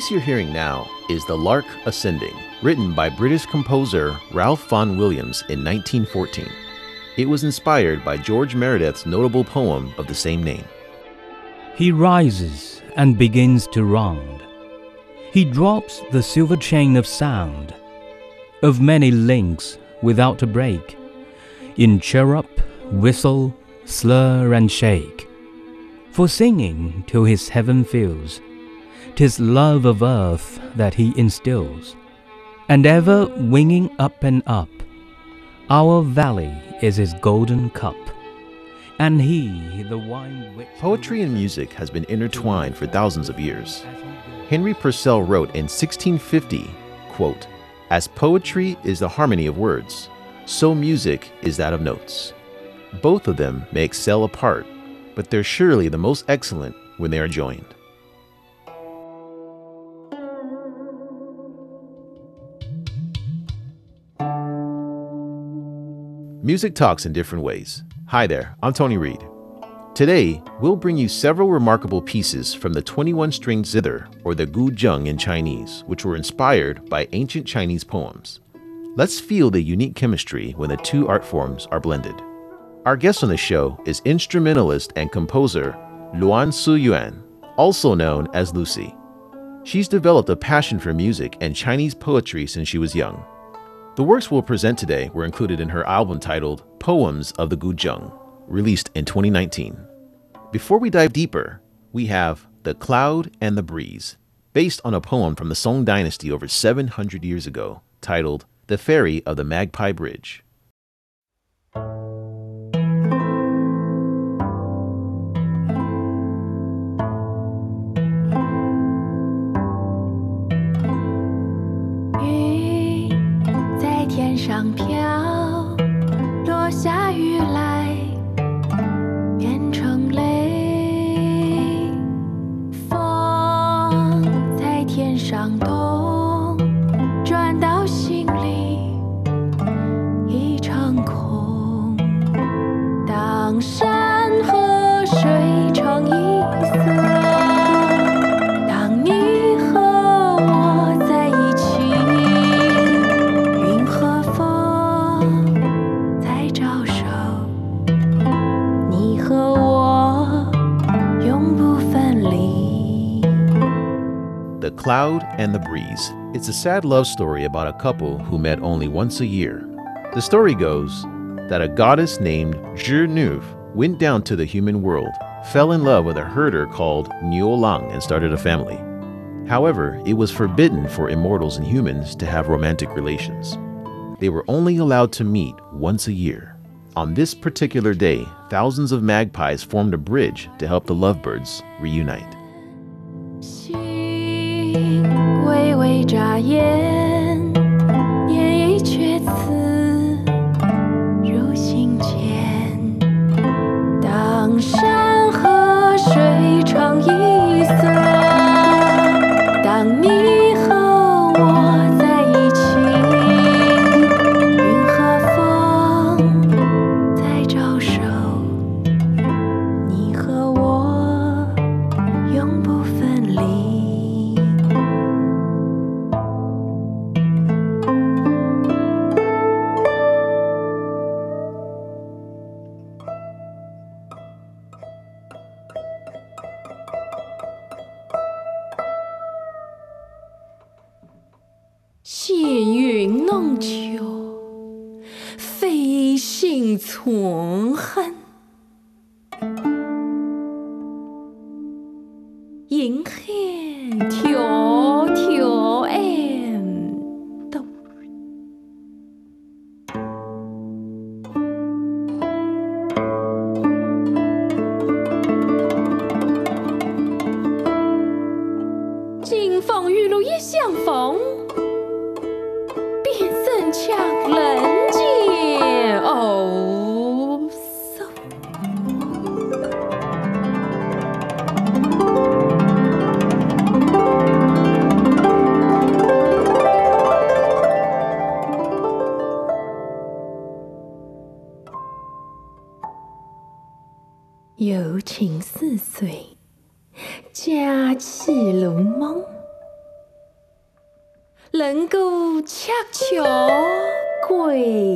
Piece you're hearing now is The Lark Ascending, written by British composer Ralph Vaughan Williams in 1914. It was inspired by George Meredith's notable poem of the same name. He rises and begins to round. He drops the silver chain of sound, of many links without a break, in chirrup, whistle, slur, and shake. For singing till his heaven fills, 'tis love of earth that he instills, and ever winging up and up, our valley is his golden cup and he the wine which Poetry and music has been intertwined for thousands of years. Henry Purcell wrote in 1650, quote, As poetry is the harmony of words, so music is that of notes. Both of them may excel apart, but they're surely the most excellent when they are joined. Music talks in different ways. Hi there, I'm Tony Reed. Today, we'll bring you several remarkable pieces from the 21 string zither, or the guzheng in Chinese, which were inspired by ancient Chinese poems. Let's feel the unique chemistry when the two art forms are blended. Our guest on the show is instrumentalist and composer Luan Siyuan, also known as Lucy. She's developed a passion for music and Chinese poetry since she was young. The works we'll present today were included in her album titled Poems of the Guzheng, released in 2019. Before we dive deeper, we have The Cloud and the Breeze, based on a poem from the Song Dynasty over 700 years ago, titled The Ferry of the Magpie Bridge. Cloud and the Breeze. It's a sad love story about a couple who met only once a year. The story goes that a goddess named Nuv went down to the human world, fell in love with a herder called Niu Lang, and started a family. However, it was forbidden for immortals and humans to have romantic relations. They were only allowed to meet once a year. On this particular day, thousands of magpies formed a bridge to help the lovebirds reunite. 微微眨眼，存恨，银汉迢迢暗度，金风玉露一相逢，便胜却人 Oi!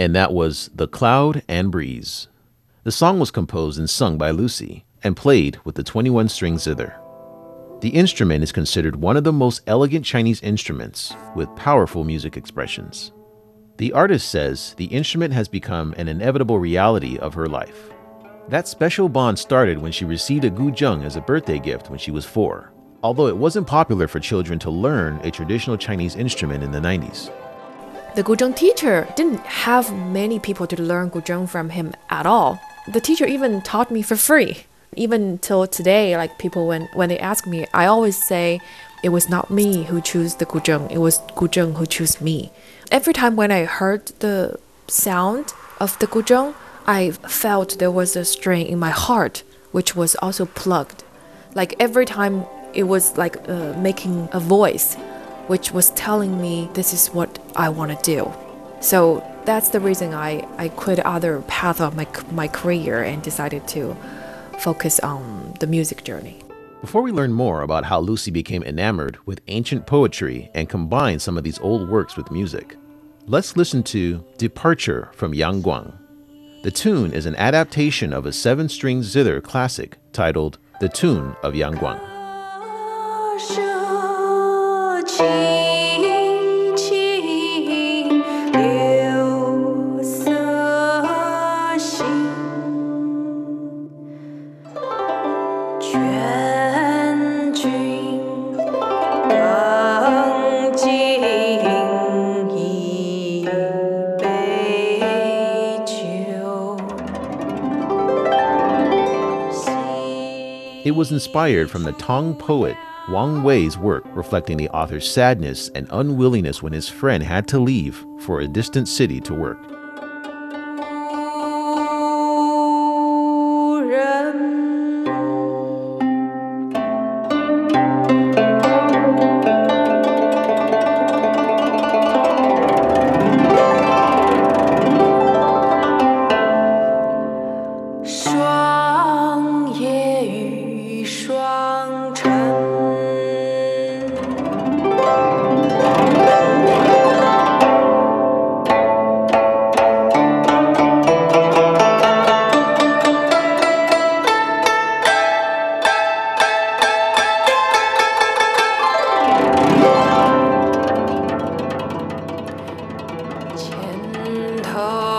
And that was The Cloud and Breeze. The song was composed and sung by Lucy and played with the 21 string zither. The instrument is considered one of the most elegant Chinese instruments with powerful music expressions. The artist says the instrument has become an inevitable reality of her life. That special bond started when she received a guzheng as a birthday gift when she was four, although it wasn't popular for children to learn a traditional Chinese instrument in the 90s. The guzheng teacher didn't have many people to learn guzheng from him at all. The teacher even taught me for free. Even till today, like people when when they ask me, I always say it was not me who chose the guzheng. It was guzheng who chose me. Every time when I heard the sound of the guzheng, I felt there was a string in my heart which was also plugged. Like every time it was like uh, making a voice which was telling me this is what I want to do. So that's the reason I, I quit other path of my, my career and decided to focus on the music journey. Before we learn more about how Lucy became enamored with ancient poetry and combined some of these old works with music, let's listen to Departure from Yangguan. The tune is an adaptation of a seven string zither classic titled The Tune of Yang Guang. It was inspired from the Tang poet Wang Wei's work, reflecting the author's sadness and unwillingness when his friend had to leave for a distant city to work. hope.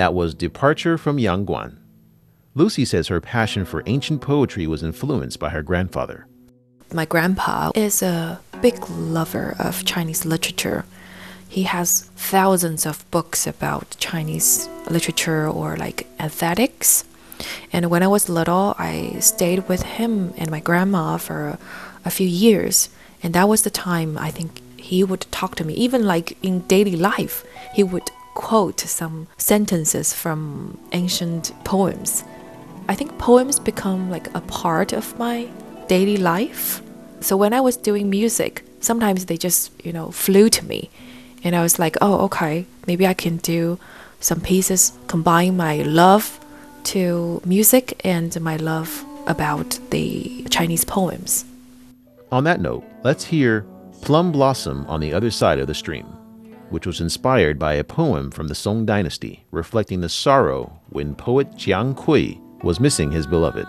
That was Departure from Yangguan. Lucy says her passion for ancient poetry was influenced by her grandfather. My grandpa is a big lover of Chinese literature. He has thousands of books about Chinese literature or like aesthetics. And when I was little, I stayed with him and my grandma for a few years. And that was the time I think he would talk to me, even like in daily life. He would quote some sentences from ancient poems. I think poems become like a part of my daily life. So when I was doing music, sometimes they just, you know, flew to me. And I was like, oh, okay, maybe I can do some pieces, combine my love to music and my love about the Chinese poems. On that note, let's hear Plum Blossom on the Other Side of the Stream, which was inspired by a poem from the Song Dynasty reflecting the sorrow when poet Jiang Kui was missing his beloved.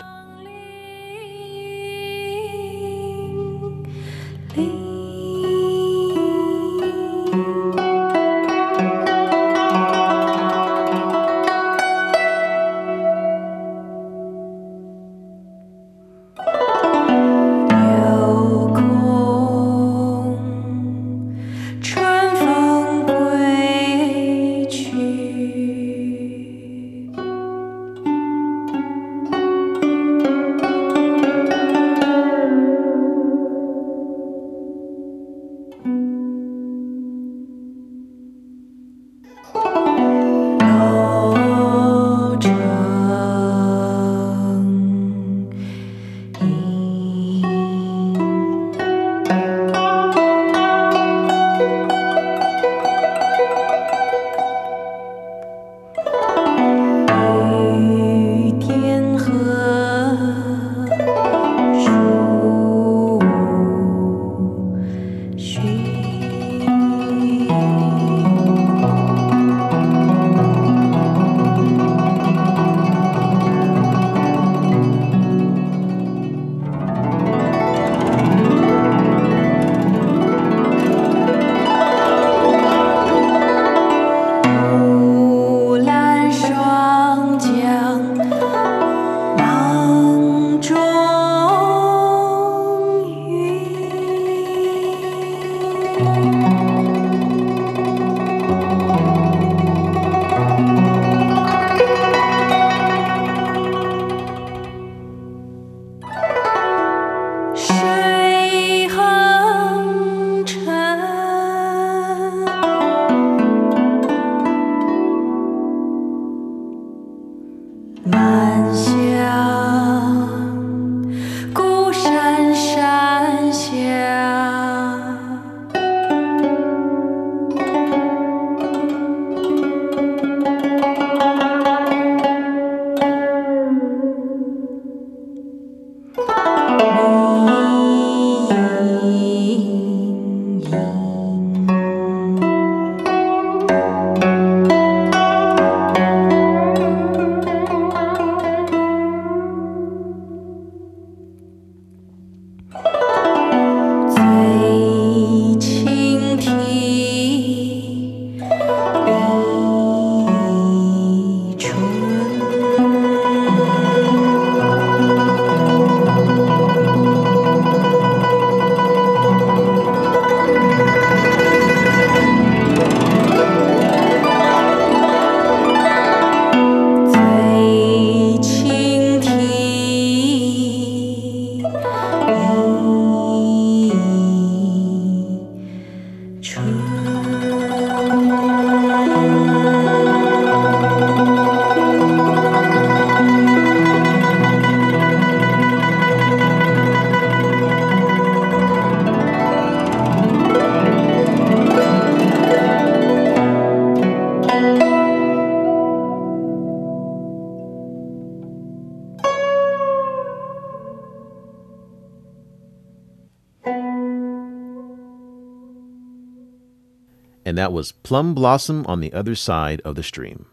And that was Plum Blossom on the Other Side of the Stream.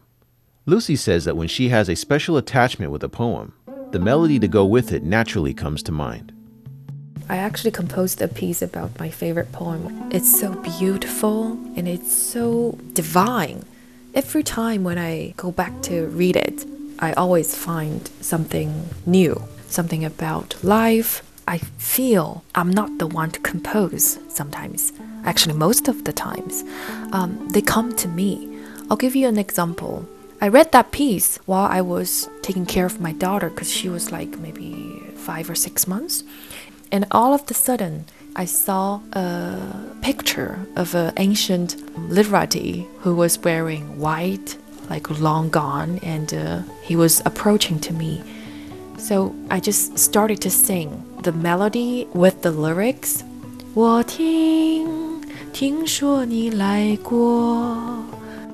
Lucy says that when she has a special attachment with a poem, the melody to go with it naturally comes to mind. I actually composed a piece about my favorite poem. It's so beautiful and it's so divine. every time when I go back to read it, I always find something new, something about life. I feel I'm not the one to compose sometimes. Actually, most of the times, um, they come to me. I'll give you an example. I read that piece while I was taking care of my daughter because she was like maybe five or six months. And all of a sudden, I saw a picture of an ancient literati who was wearing white, like long gone, and uh, he was approaching to me. So I just started to sing the melody with the lyrics. 我听听说你来过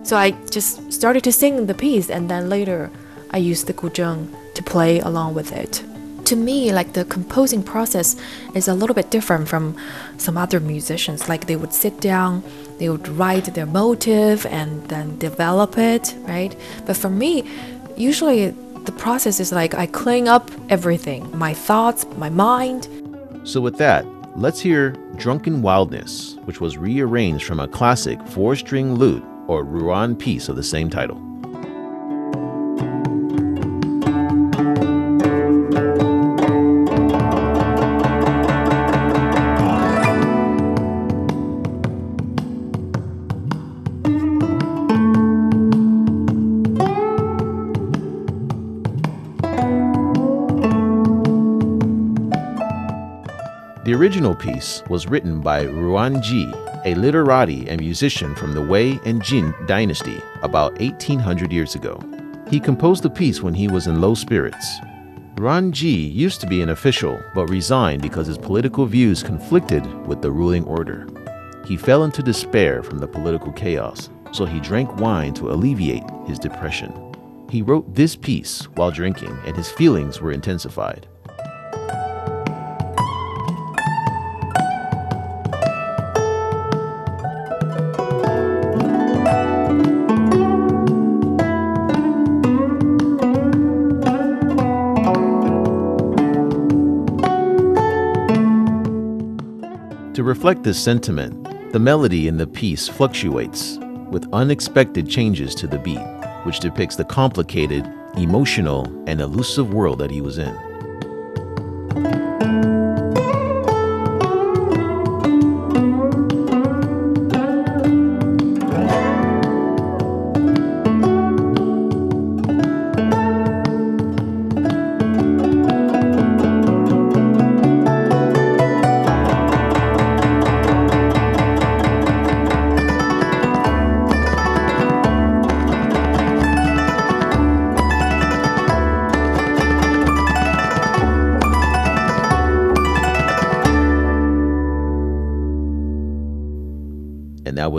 so I just started to sing the piece, and then later I used the guzheng to play along with it. To me, like the composing process is a little bit different from some other musicians. Like they would sit down, they would write their motive and then develop it, right? But for me, usually the process is like I clean up everything my thoughts, my mind. So, with that, let's hear Drunken Wildness, which was rearranged from a classic four string lute or Ruan piece of the same title. The original piece was written by Ruan Ji, a literati and musician from the Wei and Jin dynasty about 1800 years ago. He composed the piece when he was in low spirits. Ruan Ji used to be an official but resigned because his political views conflicted with the ruling order. He fell into despair from the political chaos, so he drank wine to alleviate his depression. He wrote this piece while drinking, and his feelings were intensified. Reflect this sentiment, the melody in the piece fluctuates with unexpected changes to the beat, which depicts the complicated, emotional, and elusive world that he was in.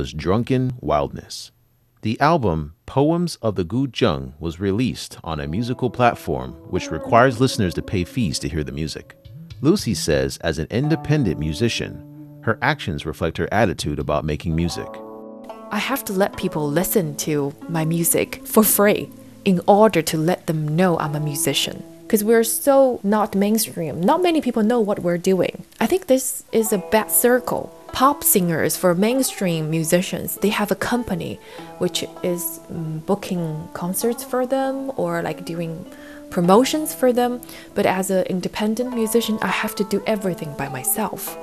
Was Drunken Wildness. The album Poems of the Guzheng was released on a musical platform which requires listeners to pay fees to hear the music. Lucy says, as an independent musician, her actions reflect her attitude about making music. I have to let people listen to my music for free in order to let them know I'm a musician. Because we're so not mainstream. Not many people know what we're doing. I think this is a bad circle pop singers for mainstream musicians they have a company which is um, booking concerts for them or like doing promotions for them. But as an independent musician i have to do everything by myself.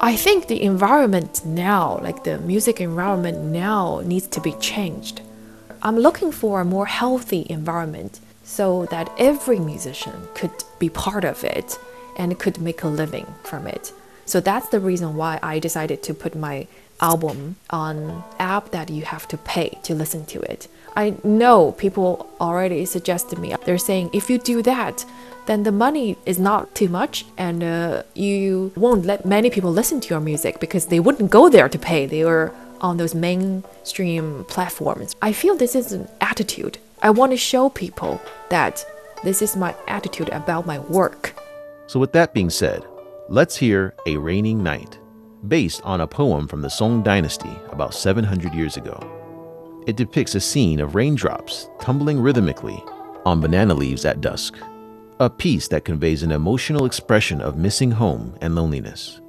I think the environment now like the music environment now needs to be changed. I'm looking for a more healthy environment so that every musician could be part of it and could make a living from it so that's the reason why I decided to put my album on app that you have to pay to listen to it. I know people already suggested me. They're saying if you do that, then the money is not too much and uh, you won't let many people listen to your music because they wouldn't go there to pay. They were on those mainstream platforms. I feel this is an attitude. I want to show people that this is my attitude about my work. So, with that being said, Let's hear A Raining Night, based on a poem from the Song Dynasty about 700 years ago. It depicts a scene of raindrops tumbling rhythmically on banana leaves at dusk, a piece that conveys an emotional expression of missing home and loneliness.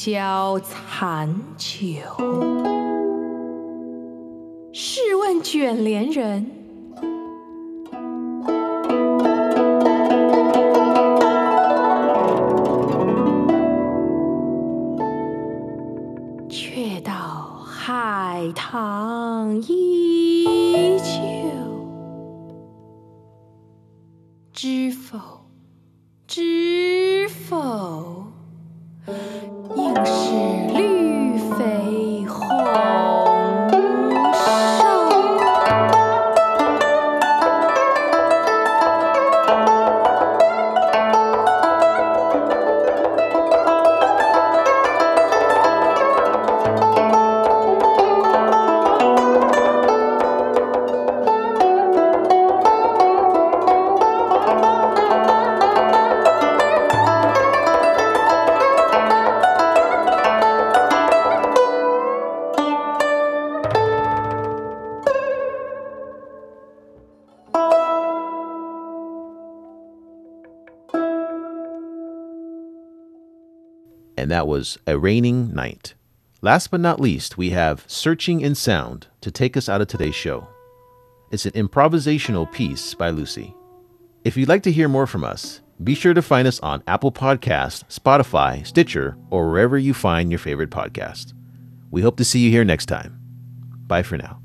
消残酒。试问卷帘人，却道海棠依旧。知否？知否？Was A Raining Night. Last but not least, we have Searching in Sound to take us out of today's show. It's an improvisational piece by Lucy. If you'd like to hear more from us, be sure to find us on Apple Podcast, Spotify, Stitcher, or wherever you find your favorite podcast. We hope to see you here next time. Bye for now.